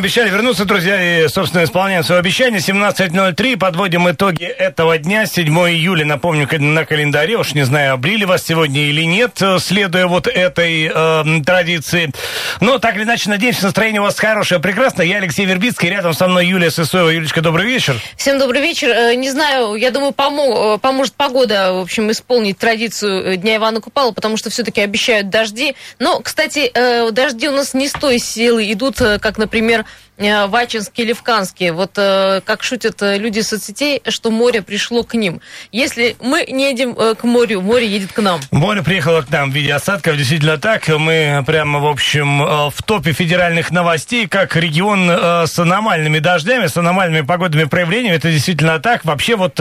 обещали вернуться, друзья, и, собственно, исполняем свое обещание. 17.03, подводим итоги этого дня, 7 июля, напомню, на календаре. Уж не знаю, облили вас сегодня или нет, следуя вот этой э, традиции. Но, так или иначе, надеемся, настроение у вас хорошее, прекрасное. Я Алексей Вербицкий, рядом со мной Юлия Сысоева. Юлечка, добрый вечер. Всем добрый вечер. Э, не знаю, я думаю, помо- э, поможет погода, в общем, исполнить традицию э, Дня Ивана Купала, потому что все-таки обещают дожди. Но, кстати, дожди у нас не с той силы идут, как, например, Э, Вачинские, Левканские. Вот э, как шутят э, люди соцсетей, что море пришло к ним. Если мы не едем к морю, море едет к нам. Море приехало к нам в виде осадков. Действительно так. Мы прямо, в общем, в топе федеральных новостей, как регион с аномальными дождями, с аномальными погодными проявлениями. Это действительно так. Вообще вот,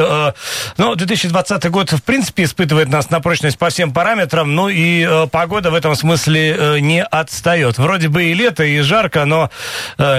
ну, 2020 год, в принципе, испытывает нас на прочность по всем параметрам. Ну и погода в этом смысле не отстает. Вроде бы и лето, и жарко, но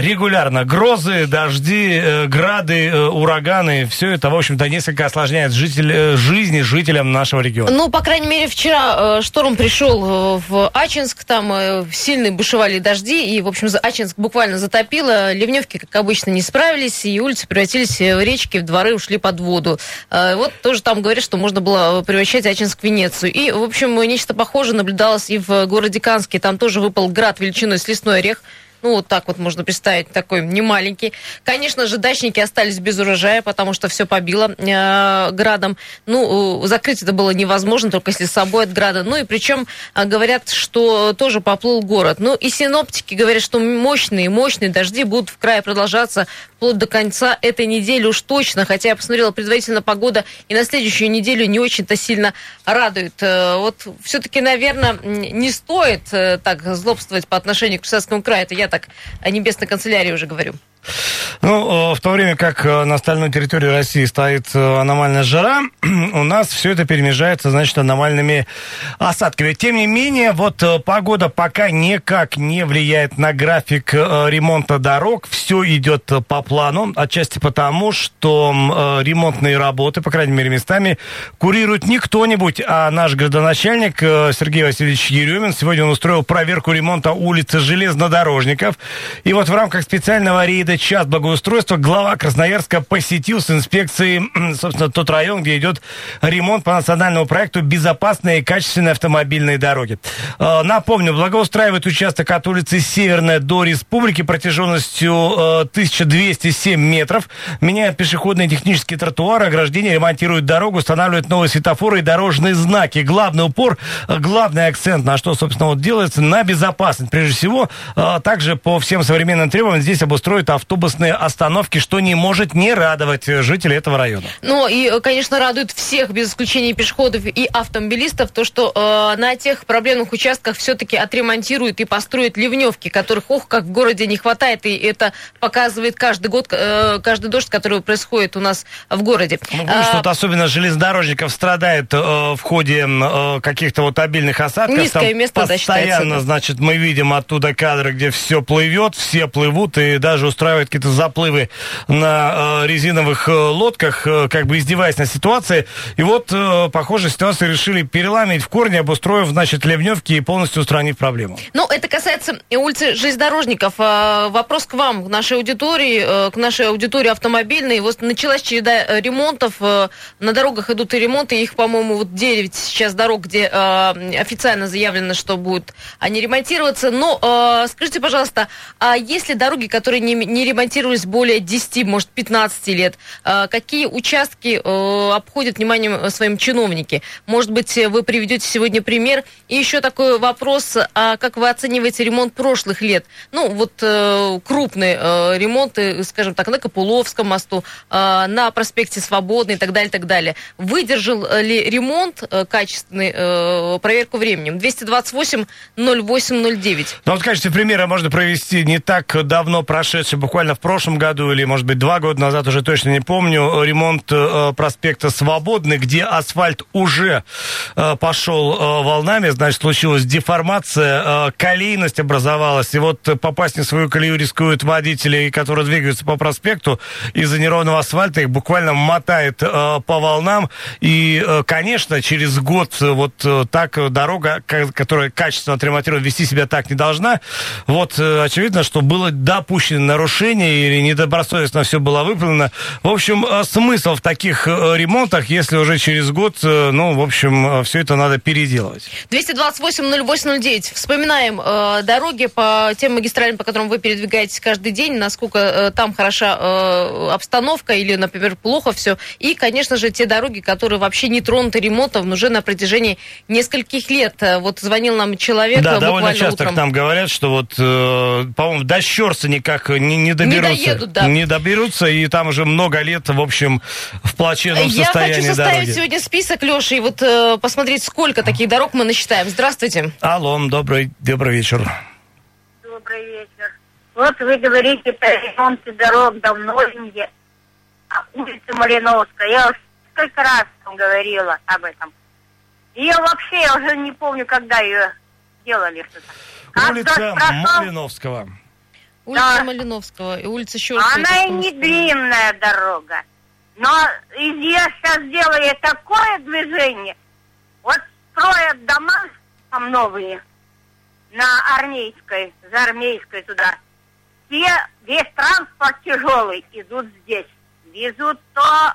регулярно. Грозы, дожди, э, грады, э, ураганы, все это, в общем-то, несколько осложняет житель, э, жизни жителям нашего региона. Ну, по крайней мере, вчера шторм пришел в Ачинск, там сильные бушевали дожди, и, в общем, Ачинск буквально затопило. Ливневки, как обычно, не справились, и улицы превратились в речки, в дворы ушли под воду. Вот тоже там говорят, что можно было превращать Ачинск в Венецию. И, в общем, нечто похожее наблюдалось и в городе Канске. Там тоже выпал град величиной с лесной орех. Ну, вот так вот можно представить, такой немаленький. Конечно же, дачники остались без урожая, потому что все побило э, градом. Ну, закрыть это было невозможно, только если с собой от града. Ну, и причем э, говорят, что тоже поплыл город. Ну, и синоптики говорят, что мощные, мощные дожди будут в крае продолжаться вплоть до конца этой недели уж точно. Хотя я посмотрела предварительно погода, и на следующую неделю не очень-то сильно радует. Э, вот все-таки, наверное, не стоит э, так злобствовать по отношению к Красноярскому краю. Это я так о небесной канцелярии уже говорю. Ну, э, в то время как э, на остальной территории России стоит э, аномальная жара, у нас все это перемежается, значит, аномальными осадками. Тем не менее, вот погода пока никак не влияет на график ремонта дорог. Все идет по плану, отчасти потому, что ремонтные работы, по крайней мере, местами, курирует не кто-нибудь, а наш градоначальник Сергей Васильевич Еремин. Сегодня он устроил проверку ремонта улицы железнодорожников. И вот в рамках специального рейда это час благоустройства глава Красноярска посетил с инспекцией, собственно, тот район, где идет ремонт по национальному проекту «Безопасные и качественные автомобильные дороги». Э, напомню, благоустраивает участок от улицы Северная до Республики протяженностью 1207 э, метров, меняет пешеходные технические тротуары, ограждения, ремонтирует дорогу, устанавливает новые светофоры и дорожные знаки. Главный упор, э, главный акцент, на что, собственно, вот делается, на безопасность. Прежде всего, также по всем современным требованиям здесь обустроит автобусные остановки, что не может не радовать жителей этого района. Ну и, конечно, радует всех, без исключения пешеходов и автомобилистов, то, что э, на тех проблемных участках все-таки отремонтируют и построят ливневки, которых, ох, как в городе не хватает, и это показывает каждый год, э, каждый дождь, который происходит у нас в городе. Ну, а, что-то особенно железнодорожников страдает э, в ходе э, каких-то вот обильных осадков. Низкое Там место, постоянно, да, значит, мы видим оттуда кадры, где все плывет, все плывут, и даже устраивают устраивает какие-то заплывы на э, резиновых э, лодках, э, как бы издеваясь на ситуации. И вот, похоже, ситуацию решили переломить в корне, обустроив, значит, ливневки и полностью устранив проблему. Ну, это касается улицы железнодорожников. Э, вопрос к вам, к нашей аудитории, к нашей аудитории автомобильной. Вот началась череда ремонтов. На дорогах идут и ремонты. Их, по-моему, вот 9 сейчас дорог, где официально заявлено, что будут они ремонтироваться. Но скажите, пожалуйста, а если дороги, которые не, не не ремонтировались более 10, может, 15 лет. А какие участки э, обходят вниманием э, своим чиновники? Может быть, вы приведете сегодня пример? И еще такой вопрос, а как вы оцениваете ремонт прошлых лет? Ну, вот э, крупные ремонты, скажем так, на Копуловском мосту, на проспекте Свободный и так далее, и так далее. Выдержал ли ремонт качественный проверку временем? 228 08 09. Ну, вот в качестве примера можно провести не так давно прошедший в прошлом году или, может быть, два года назад, уже точно не помню, ремонт э, проспекта Свободный, где асфальт уже э, пошел э, волнами, значит, случилась деформация, колейность образовалась, и вот попасть на свою колею рискуют водители, которые двигаются по проспекту из-за неровного асфальта, их буквально мотает по волнам, и, конечно, через год вот так дорога, которая качественно отремонтирована, вести себя так не должна. Вот очевидно, что было допущено нарушение или недобросовестно все было выполнено. В общем, э, смысл в таких э, ремонтах, если уже через год, ну, в общем, все это надо переделывать. 228-08-09. Вспоминаем э, дороги по тем магистралям, по которым вы передвигаетесь каждый день, насколько э, там хороша э, обстановка или, например, плохо все. И, конечно же, те дороги, которые вообще не тронуты ремонтом уже на протяжении нескольких лет. Вот звонил нам человек да, довольно часто утром. нам говорят, что вот, э, по-моему, до Щерса никак не, не доберутся. Не доедут, да. Не доберутся, и там уже много лет, в общем, в плачевном Я состоянии хочу составить дороги. сегодня список, Леша, и вот э, посмотреть, сколько таких дорог мы насчитаем. Здравствуйте. Алло, добрый, добрый вечер. Добрый вечер. Вот вы говорите про ремонт дорог давно где улица Малиновская. Я уже сколько раз вам говорила об этом. Ее вообще, я уже не помню, когда ее делали что-то. Улица Малиновского. Улица да. Малиновского и улица Щерса. Она и не длинная дорога. Но из нее сейчас делает такое движение. Вот строят дома там новые на Армейской, за Армейской туда. Все, весь транспорт тяжелый идут здесь. Везут то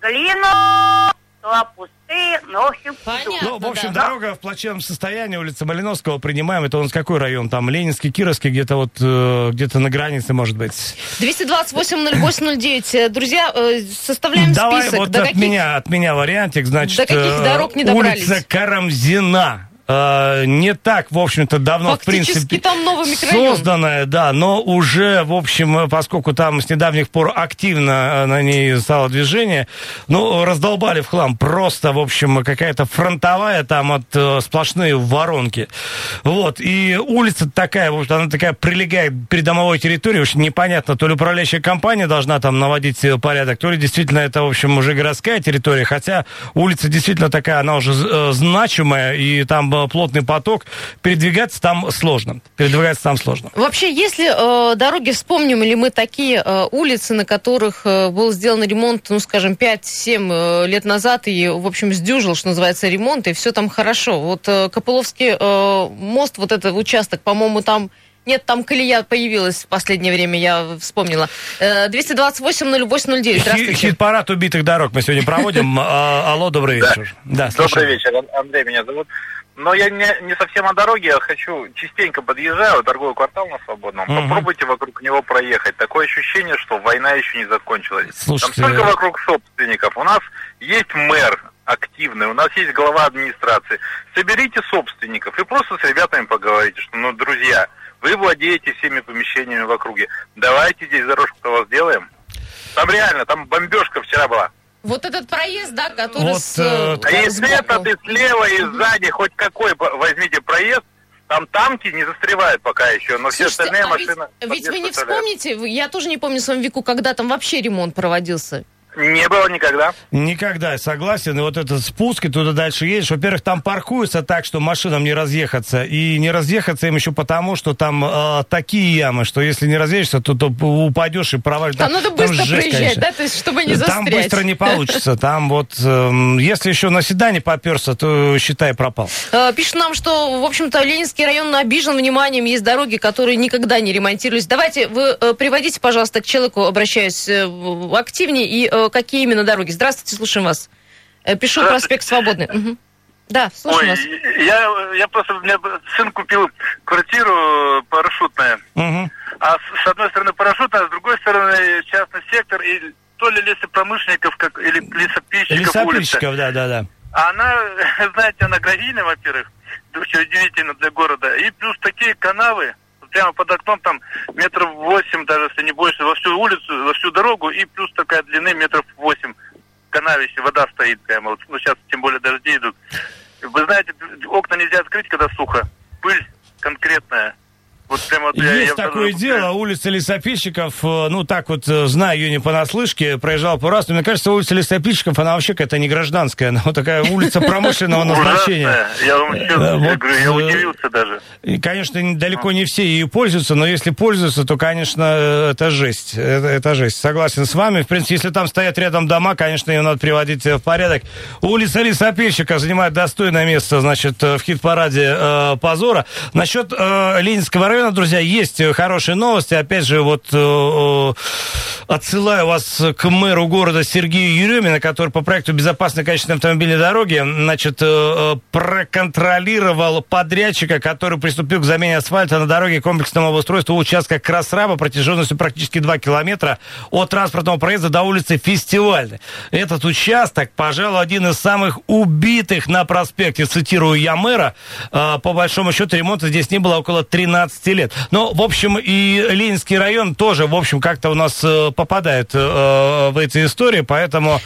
глину, то пустые, но все Понятно, Ну, в общем, да. дорога в плачевном состоянии, улица Малиновского принимаем. Это у нас какой район? Там Ленинский, Кировский, где-то вот, э, где-то на границе, может быть. 228-08-09. Друзья, э, составляем Давай список. вот До от каких... меня, от меня вариантик, значит, До каких э, дорог не добрались? улица Карамзина. Э, не так, в общем-то, давно, Фактически в принципе, там новый микрорайон. созданная, да, но уже, в общем, поскольку там с недавних пор активно э, на ней стало движение, ну, раздолбали в хлам. Просто, в общем, какая-то фронтовая там от э, сплошные воронки. Вот, и улица такая, вот она такая прилегает к придомовой территории, очень непонятно, то ли управляющая компания должна там наводить э, порядок, то ли действительно это, в общем, уже городская территория, хотя улица действительно такая, она уже э, значимая, и там плотный поток, передвигаться там сложно. Передвигаться там сложно. Вообще, если э, дороги, вспомним ли мы такие э, улицы, на которых э, был сделан ремонт, ну, скажем, 5-7 э, лет назад, и, в общем, сдюжил, что называется, ремонт, и все там хорошо. Вот э, Копыловский э, мост, вот этот участок, по-моему, там нет, там колея появилась в последнее время, я вспомнила. 228-08-09, здравствуйте. Хит-парад убитых дорог мы сегодня проводим. А, алло, добрый вечер. Да, добрый вечер, Андрей меня зовут. Но я не, не совсем о дороге, я хочу частенько подъезжаю, торговый квартал на Свободном. Угу. Попробуйте вокруг него проехать. Такое ощущение, что война еще не закончилась. Слушайте... Там столько вокруг собственников. У нас есть мэр активный, у нас есть глава администрации. Соберите собственников и просто с ребятами поговорите, что, ну, друзья, вы владеете всеми помещениями в округе. Давайте здесь дорожку-то вас сделаем. Там реально, там бомбежка вчера была. Вот этот проезд, да, который вот, с... Э, а и слева, и слева, и сзади, хоть какой возьмите проезд, там танки не застревают пока еще, но Слушайте, все остальные а машины... Ведь, ведь вы не вспомните, я тоже не помню в своем веку, когда там вообще ремонт проводился. Не было никогда. Никогда, я согласен. И вот этот спуск, и туда дальше едешь. Во-первых, там паркуются так, что машинам не разъехаться. И не разъехаться им еще потому, что там э, такие ямы, что если не разъедешься, то, то упадешь и провалишь. Там, там надо быстро жесть, проезжать, конечно. да, то есть, чтобы не застрять. Там быстро не получится. Там вот, э, если еще на седане поперся, то считай пропал. Э, пишут нам, что, в общем-то, Ленинский район обижен вниманием. Есть дороги, которые никогда не ремонтировались. Давайте вы э, приводите, пожалуйста, к человеку, обращаюсь э, активнее, и э, какие именно дороги. Здравствуйте, слушаем вас. Пишу проспект Свободный. Угу. Да, слушаем Ой, вас. Я, я просто, у меня сын купил квартиру парашютная. Угу. А с, с одной стороны парашютная, а с другой стороны частный сектор, и то ли лесопромышленников, как, или лесопильщиков Лесопильщиков, улица. да, да, да. Она, знаете, она гравийная, во-первых, очень удивительно для города. И плюс такие канавы, прямо под окном там метров восемь, даже если не больше, во всю улицу, во всю дорогу, и плюс такая длины метров восемь канавище, вода стоит прямо. Вот, ну, сейчас тем более дожди идут. Вы знаете, окна нельзя открыть, когда сухо. Пыль конкретная. Вот прямо вот Есть я такое даже- дело, улица лесопильщиков, э, ну так вот, э, знаю ее не понаслышке, проезжал по раз, но мне кажется, улица лесопильщиков, она вообще какая-то не гражданская, она вот такая улица промышленного назначения. Я Э, вот, говорю, я удивился даже. Конечно, не- далеко не все ею пользуются, но если пользуются, то, конечно, это жесть. Это, жесть. Согласен с вами. В принципе, если там стоят рядом дома, конечно, ее надо приводить в порядок. Улица Лесопильщика занимает достойное место, значит, в хит-параде позора. Насчет Ленинского района, друзья, есть э, хорошие новости. Опять же, вот э, э, отсылаю вас к мэру города Сергею Еремина, который по проекту «Безопасной и качественной автомобильной дороги» значит, проконтролировал подрядчика, который приступил к замене асфальта на дороге комплексного устройства участка Красраба протяженностью практически 2 километра от транспортного проезда до улицы Фестивальной. Этот участок, пожалуй, один из самых убитых на проспекте, цитирую я мэра. По большому счету ремонта здесь не было около 13 лет. Но, в общем, и Ленинский район тоже, в общем, как-то у нас э, попадает э, в эти истории, поэтому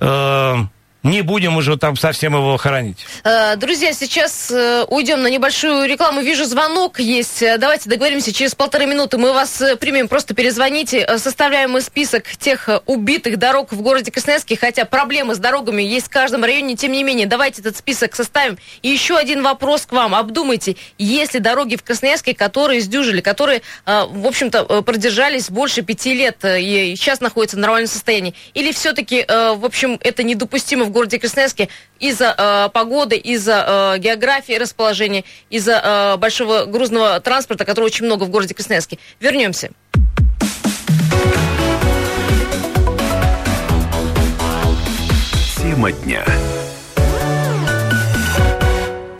э, не будем уже там совсем его хоронить. Э, Друзья, сейчас э, уйдем на небольшую рекламу. Вижу, звонок есть. Э, Давайте договоримся, через полторы минуты мы вас примем. Просто перезвоните. Составляем мы список тех убитых дорог в городе Красноярске, хотя проблемы с дорогами есть в каждом районе. Тем не менее, давайте этот список составим. И еще один вопрос к вам. Обдумайте, есть ли дороги в Красноярске, которые сдюжили, которые, в общем-то, продержались больше пяти лет и сейчас находятся в нормальном состоянии? Или все-таки, в общем, это недопустимо в городе Красноярске из-за э, погоды, из-за э, географии расположения, из-за э, большого грузного транспорта, которого очень много в городе Красноярске. Вернемся. Тема дня.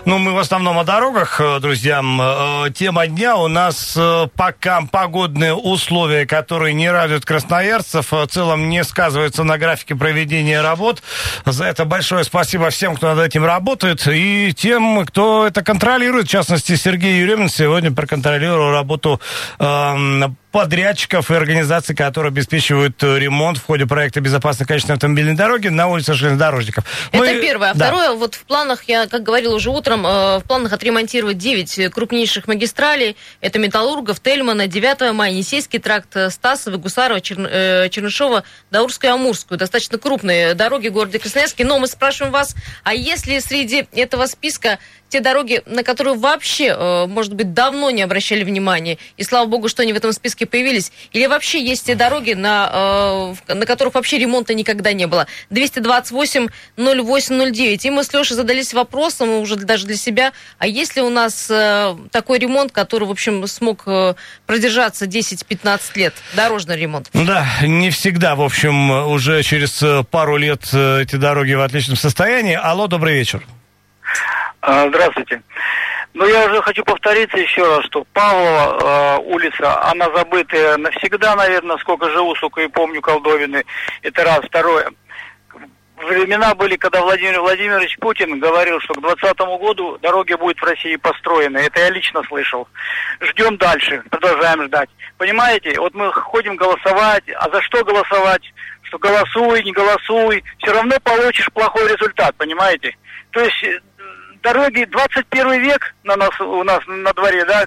Ну, мы в основном о дорогах, э, друзья. Э, Тема дня у нас э, пока погодные условия, которые не радуют красноярцев, э, в целом не сказываются на графике проведения работ. За это большое спасибо всем, кто над этим работает, и тем, кто это контролирует. В частности, Сергей Еремин сегодня проконтролировал работу эм, подрядчиков и организаций, которые обеспечивают э, ремонт в ходе проекта безопасной качественной автомобильной дороги на улице железнодорожников. Это Мы- первое. А Да. второе, вот в планах, я как говорила уже утром, э, в планах отремонтировать 9 крупнейших магистралей. Это Металлургов, Тельмана, 9 мая, Енисейский тракт, э, Стасова, Гусарова, Черн- э, Чернышова, Даурскую, Амурскую. Достаточно крупные дороги в городе Красноярске. Но мы спрашиваем вас, а если среди этого списка те дороги, на которые вообще, э, может быть, давно не обращали внимания, и слава богу, что они в этом списке появились, или вообще есть те дороги, на, э, на которых вообще ремонта никогда не было. 228 0809. И мы с Лешей задались вопросом, уже даже для себя, а есть ли у нас э, такой ремонт, который, в общем, смог продержаться 10-15 лет, дорожный ремонт? Ну Да, не всегда, в общем, уже через пару лет эти дороги в отличном состоянии. Алло, добрый вечер. А, Здравствуйте. Ну, я уже хочу повториться еще раз, что Павлова э, улица, она забытая навсегда, наверное, сколько живу, сколько и помню колдовины. Это раз. Второе. Времена были, когда Владимир Владимирович Путин говорил, что к 2020 году дороги будут в России построены. Это я лично слышал. Ждем дальше, продолжаем ждать. Понимаете, вот мы ходим голосовать, а за что голосовать? Что голосуй, не голосуй, все равно получишь плохой результат, понимаете? То есть дороги 21 век на нас, у нас на дворе, да,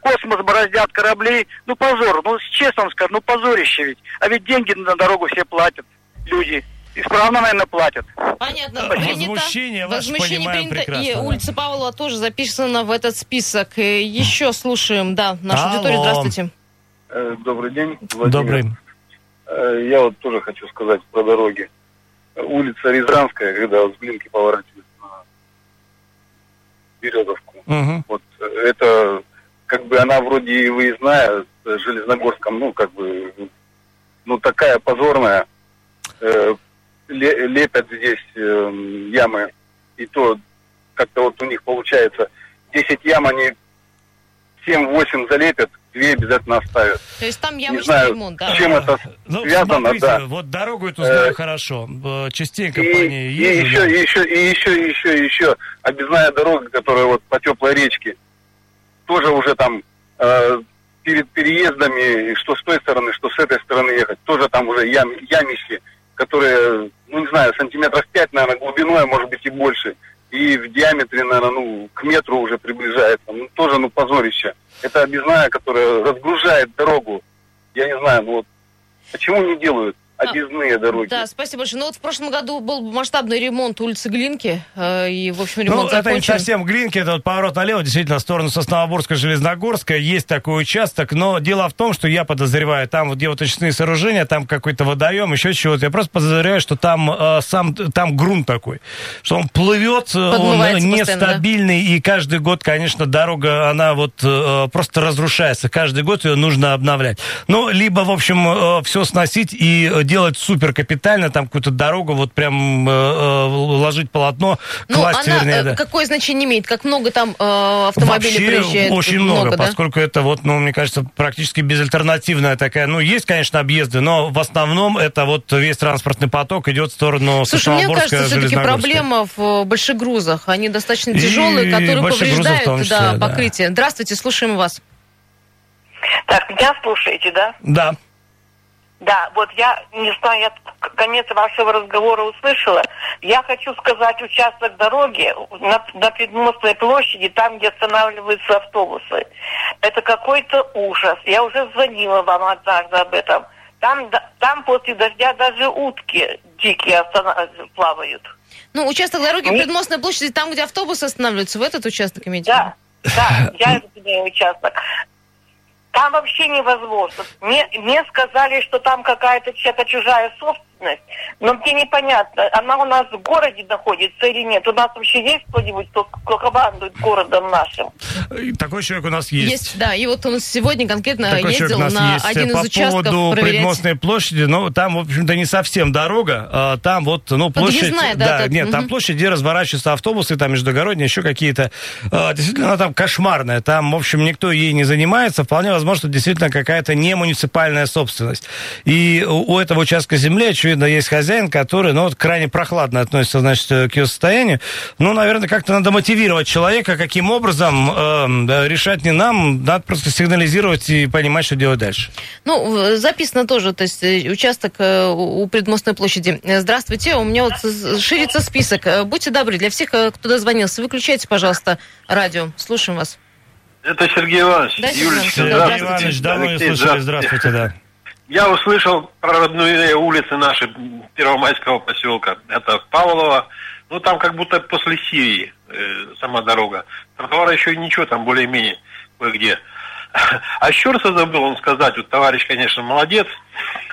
космос бороздят корабли, ну позор, ну честно вам скажу, ну позорище ведь. А ведь деньги на дорогу все платят, люди. Исправно, наверное, платят. Понятно. Возмущение ваше понимаем принято. прекрасно, И да. улица Павлова тоже записана в этот список. И еще слушаем, да, нашу Алло. аудиторию. Здравствуйте. Э, Добрый день, Владимир. Добрый. Э, Я вот тоже хочу сказать про дороги. Улица Рязанская, когда вот с Блинки поворачивают на Березовку. Мгм. Вот э, это как бы она вроде и выездная с Железногорском, ну как бы, ну такая позорная. Э, ле- лепят здесь э, ямы, и то как-то вот у них получается 10 ям они 7-8 залепят, две обязательно оставят. То есть там Не ямочный знаю, ремонт, да. чем это Ну, связано, смотрите, да. вот дорогу эту знаю Э, хорошо. Частенько И, по ней и езжу. еще, да. и еще, и еще, и еще, и еще объездная дорога, которая вот по теплой речке, тоже уже там э, перед переездами, и что с той стороны, что с этой стороны ехать, тоже там уже ям, ямищи, которые, ну не знаю, сантиметров 5, наверное, глубиной, а может быть и больше. И в диаметре, наверное, ну, к метру уже приближается. Ну, тоже, ну, позорище. Это объездная, которая разгружает дорогу. Я не знаю, ну вот, почему не делают? Объездные дороги. Да, спасибо большое. Ну вот в прошлом году был масштабный ремонт улицы Глинки, э, и, в общем, ремонт Ну, это не совсем Глинки, это вот поворот налево, действительно, в сторону Сосновоборска, Железногорска, есть такой участок, но дело в том, что я подозреваю, там вот где вот очистные сооружения, там какой-то водоем, еще чего-то, я просто подозреваю, что там э, сам, там грунт такой, что он плывет, э, он нестабильный, да? и каждый год, конечно, дорога, она вот э, просто разрушается, каждый год ее нужно обновлять. Ну, либо, в общем, э, все сносить и делать супер капитально, там какую-то дорогу, вот прям э, э, ложить полотно, ну, класть, она, вернее, да. какое значение имеет? Как много там э, автомобилей Вообще приезжает? очень много, много да? поскольку это вот, ну, мне кажется, практически безальтернативная такая, ну, есть, конечно, объезды, но в основном это вот весь транспортный поток идет в сторону Слушай, мне кажется, все-таки проблема в больших грузах. Они достаточно тяжелые, и которые повреждают да, числе, да, покрытие. Здравствуйте, слушаем вас. Так, меня слушаете, да? Да. Да, вот я не знаю, я конец вашего разговора услышала. Я хочу сказать, участок дороги на, на Предмостной площади, там, где останавливаются автобусы. Это какой-то ужас. Я уже звонила вам однажды об этом. Там, там после дождя даже утки дикие останов... плавают. Ну, участок дороги Не... Предмостной площади, там, где автобусы останавливаются, в этот участок имеете? Да, да, я разделяю участок. Там вообще невозможно. Мне, мне сказали, что там какая-то чья-то чужая собственность, но мне непонятно, она у нас в городе находится или нет. У нас вообще есть кто-нибудь, кто, кто командует городом нашим? Такой человек у нас есть. Есть, да. И вот он сегодня конкретно Такой ездил на есть. один из По участков поводу проверять... Предмостной площади, ну, там, в общем-то, не совсем дорога. А, там вот, ну, площадь... Подъездная, да? да нет, угу. там площадь, где разворачиваются автобусы, там междугородние, еще какие-то. А, действительно, она там кошмарная. Там, в общем, никто ей не занимается. Вполне возможно, что действительно какая-то не муниципальная собственность. И у этого участка земли, очевидно, есть хозяин, который, ну, вот крайне прохладно относится, значит, к ее состоянию. Ну, наверное, как-то надо мотивировать человека, каким образом э, решать не нам, надо просто сигнализировать и понимать, что делать дальше. Ну, записано тоже, то есть э, участок э, у предмостной площади. Здравствуйте, у меня вот ширится список. Э, будьте добры, для всех, кто дозвонился, выключайте, пожалуйста, радио. Слушаем вас. Это Сергей Иванович. Да, Юлечка, Сергей Иванович, давно не слышали, здравствуйте, да. Я услышал про родные улицы наши Первомайского поселка. Это Павлова. Ну, там как будто после Сирии э, сама дорога. Тротуара еще ничего, там более-менее кое-где. А Щерса забыл он сказать, вот товарищ, конечно, молодец.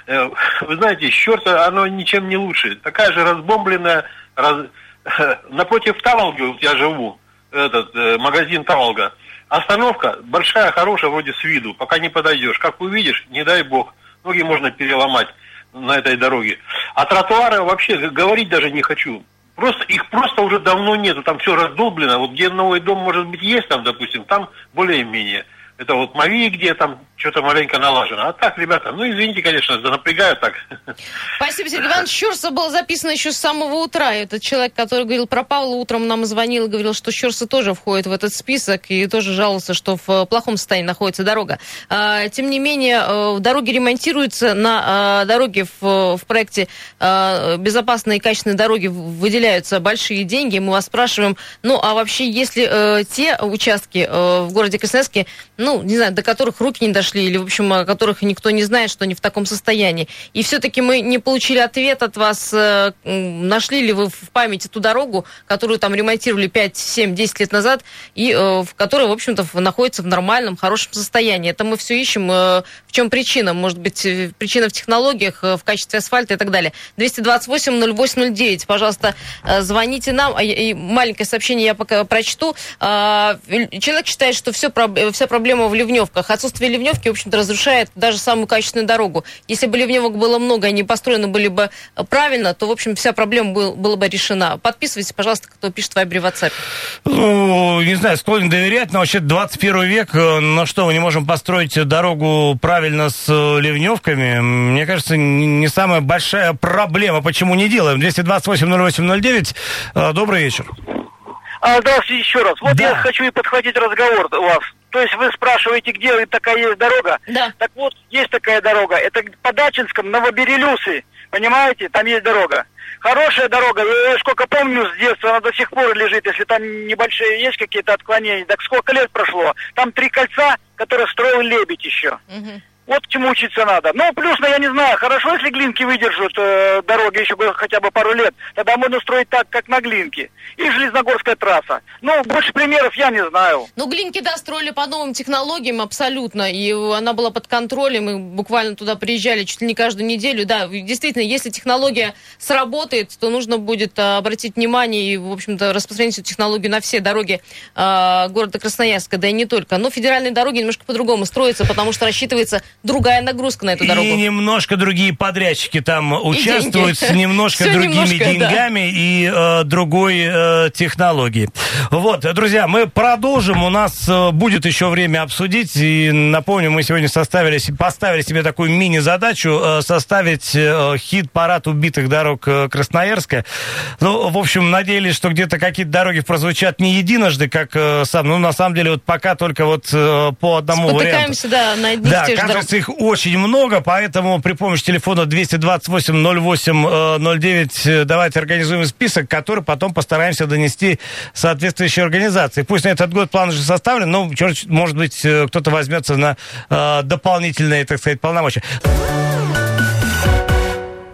Э, вы знаете, Щерса, оно ничем не лучше. Такая же разбомбленная, раз... напротив Таволги, вот я живу, этот э, магазин Таволга. Остановка большая, хорошая, вроде с виду, пока не подойдешь. Как увидишь, не дай бог, ноги можно переломать на этой дороге. А тротуары вообще говорить даже не хочу. Просто их просто уже давно нету, там все раздолблено. Вот где новый дом, может быть, есть там, допустим, там более-менее. Это вот Мави, где там что-то маленько налажено. А так, ребята, ну извините, конечно, да напрягаю так. Спасибо, Сергей Иванович. Щурса было записано еще с самого утра. Этот человек, который говорил про Павла, утром нам звонил и говорил, что Щурса тоже входит в этот список и тоже жаловался, что в плохом состоянии находится дорога. А, тем не менее, э, дороги ремонтируются. На а, дороге в, проекте «Безопасные и качественные дороги» выделяются большие деньги. Мы вас спрашиваем, ну а вообще, если э, те участки э, в городе Красноярске, ну, не знаю, до которых руки не дошли, произошли, или, в общем, о которых никто не знает, что они в таком состоянии. И все-таки мы не получили ответ от вас, э, нашли ли вы в памяти ту дорогу, которую там ремонтировали 5, 7, 10 лет назад, и э, в которой, в общем-то, находится в нормальном, хорошем состоянии. Это мы все ищем. Э, в чем причина? Может быть, причина в технологиях, в качестве асфальта и так далее. 228-08-09, пожалуйста, звоните нам. А и маленькое сообщение я пока прочту. А, человек считает, что все, вся проблема в ливневках. Отсутствие ливневки ливневки, в общем-то, разрушает даже самую качественную дорогу. Если бы ливневок было много, они построены были бы э, правильно, то, в общем, вся проблема был, была бы решена. Подписывайтесь, пожалуйста, кто пишет в Вайбере WhatsApp. Ну, не знаю, склонен доверять, но вообще 21 век, на что мы не можем построить дорогу правильно с э, ливневками, мне кажется, не самая большая проблема. Почему не делаем? 228-08-09. Добрый вечер. А, здравствуйте еще раз. Вот да. я хочу и подхватить разговор у вас. То есть вы спрашиваете, где такая есть дорога? Да. Так вот, есть такая дорога. Это по Дачинском, Новоберелюсы. Понимаете? Там есть дорога. Хорошая дорога, я сколько помню с детства, она до сих пор лежит, если там небольшие есть какие-то отклонения. Так сколько лет прошло? Там три кольца, которые строил Лебедь еще. Мгм. Вот чему учиться надо. Ну, плюс, ну, я не знаю, хорошо, если глинки выдержат э, дороги еще хотя бы пару лет, тогда можно строить так, как на глинке. И железногорская трасса. Ну, больше примеров я не знаю. Ну, Глинки, да, строили по новым технологиям абсолютно, и она была под контролем, и буквально туда приезжали чуть ли не каждую неделю. Да, действительно, если технология сработает, то нужно будет а, обратить внимание и, в общем-то, распространить эту технологию на все дороги а, города Красноярска, да и не только. Но федеральные дороги немножко по-другому строятся, потому что рассчитывается другая нагрузка на эту дорогу. И немножко другие подрядчики там участвуют с немножко Всё другими немножко, да. деньгами и э, другой э, технологией. Вот, друзья, мы продолжим. У нас э, будет еще время обсудить. И напомню, мы сегодня составили, поставили себе такую мини-задачу э, составить э, хит-парад убитых дорог э, Красноярска. Ну, в общем, надеялись, что где-то какие-то дороги прозвучат не единожды, как э, сам. Ну, на самом деле, вот пока только вот э, по одному варианту. Спотыкаемся, да, на одних Да, тех же кажется, их очень много, поэтому при помощи телефона 228-08-09 э, давайте организуем список, который потом постараемся донести соответствующей организации. Пусть на этот год план уже составлен, но, черт, может быть, э, кто-то возьмется на э, дополнительные, так сказать, полномочия.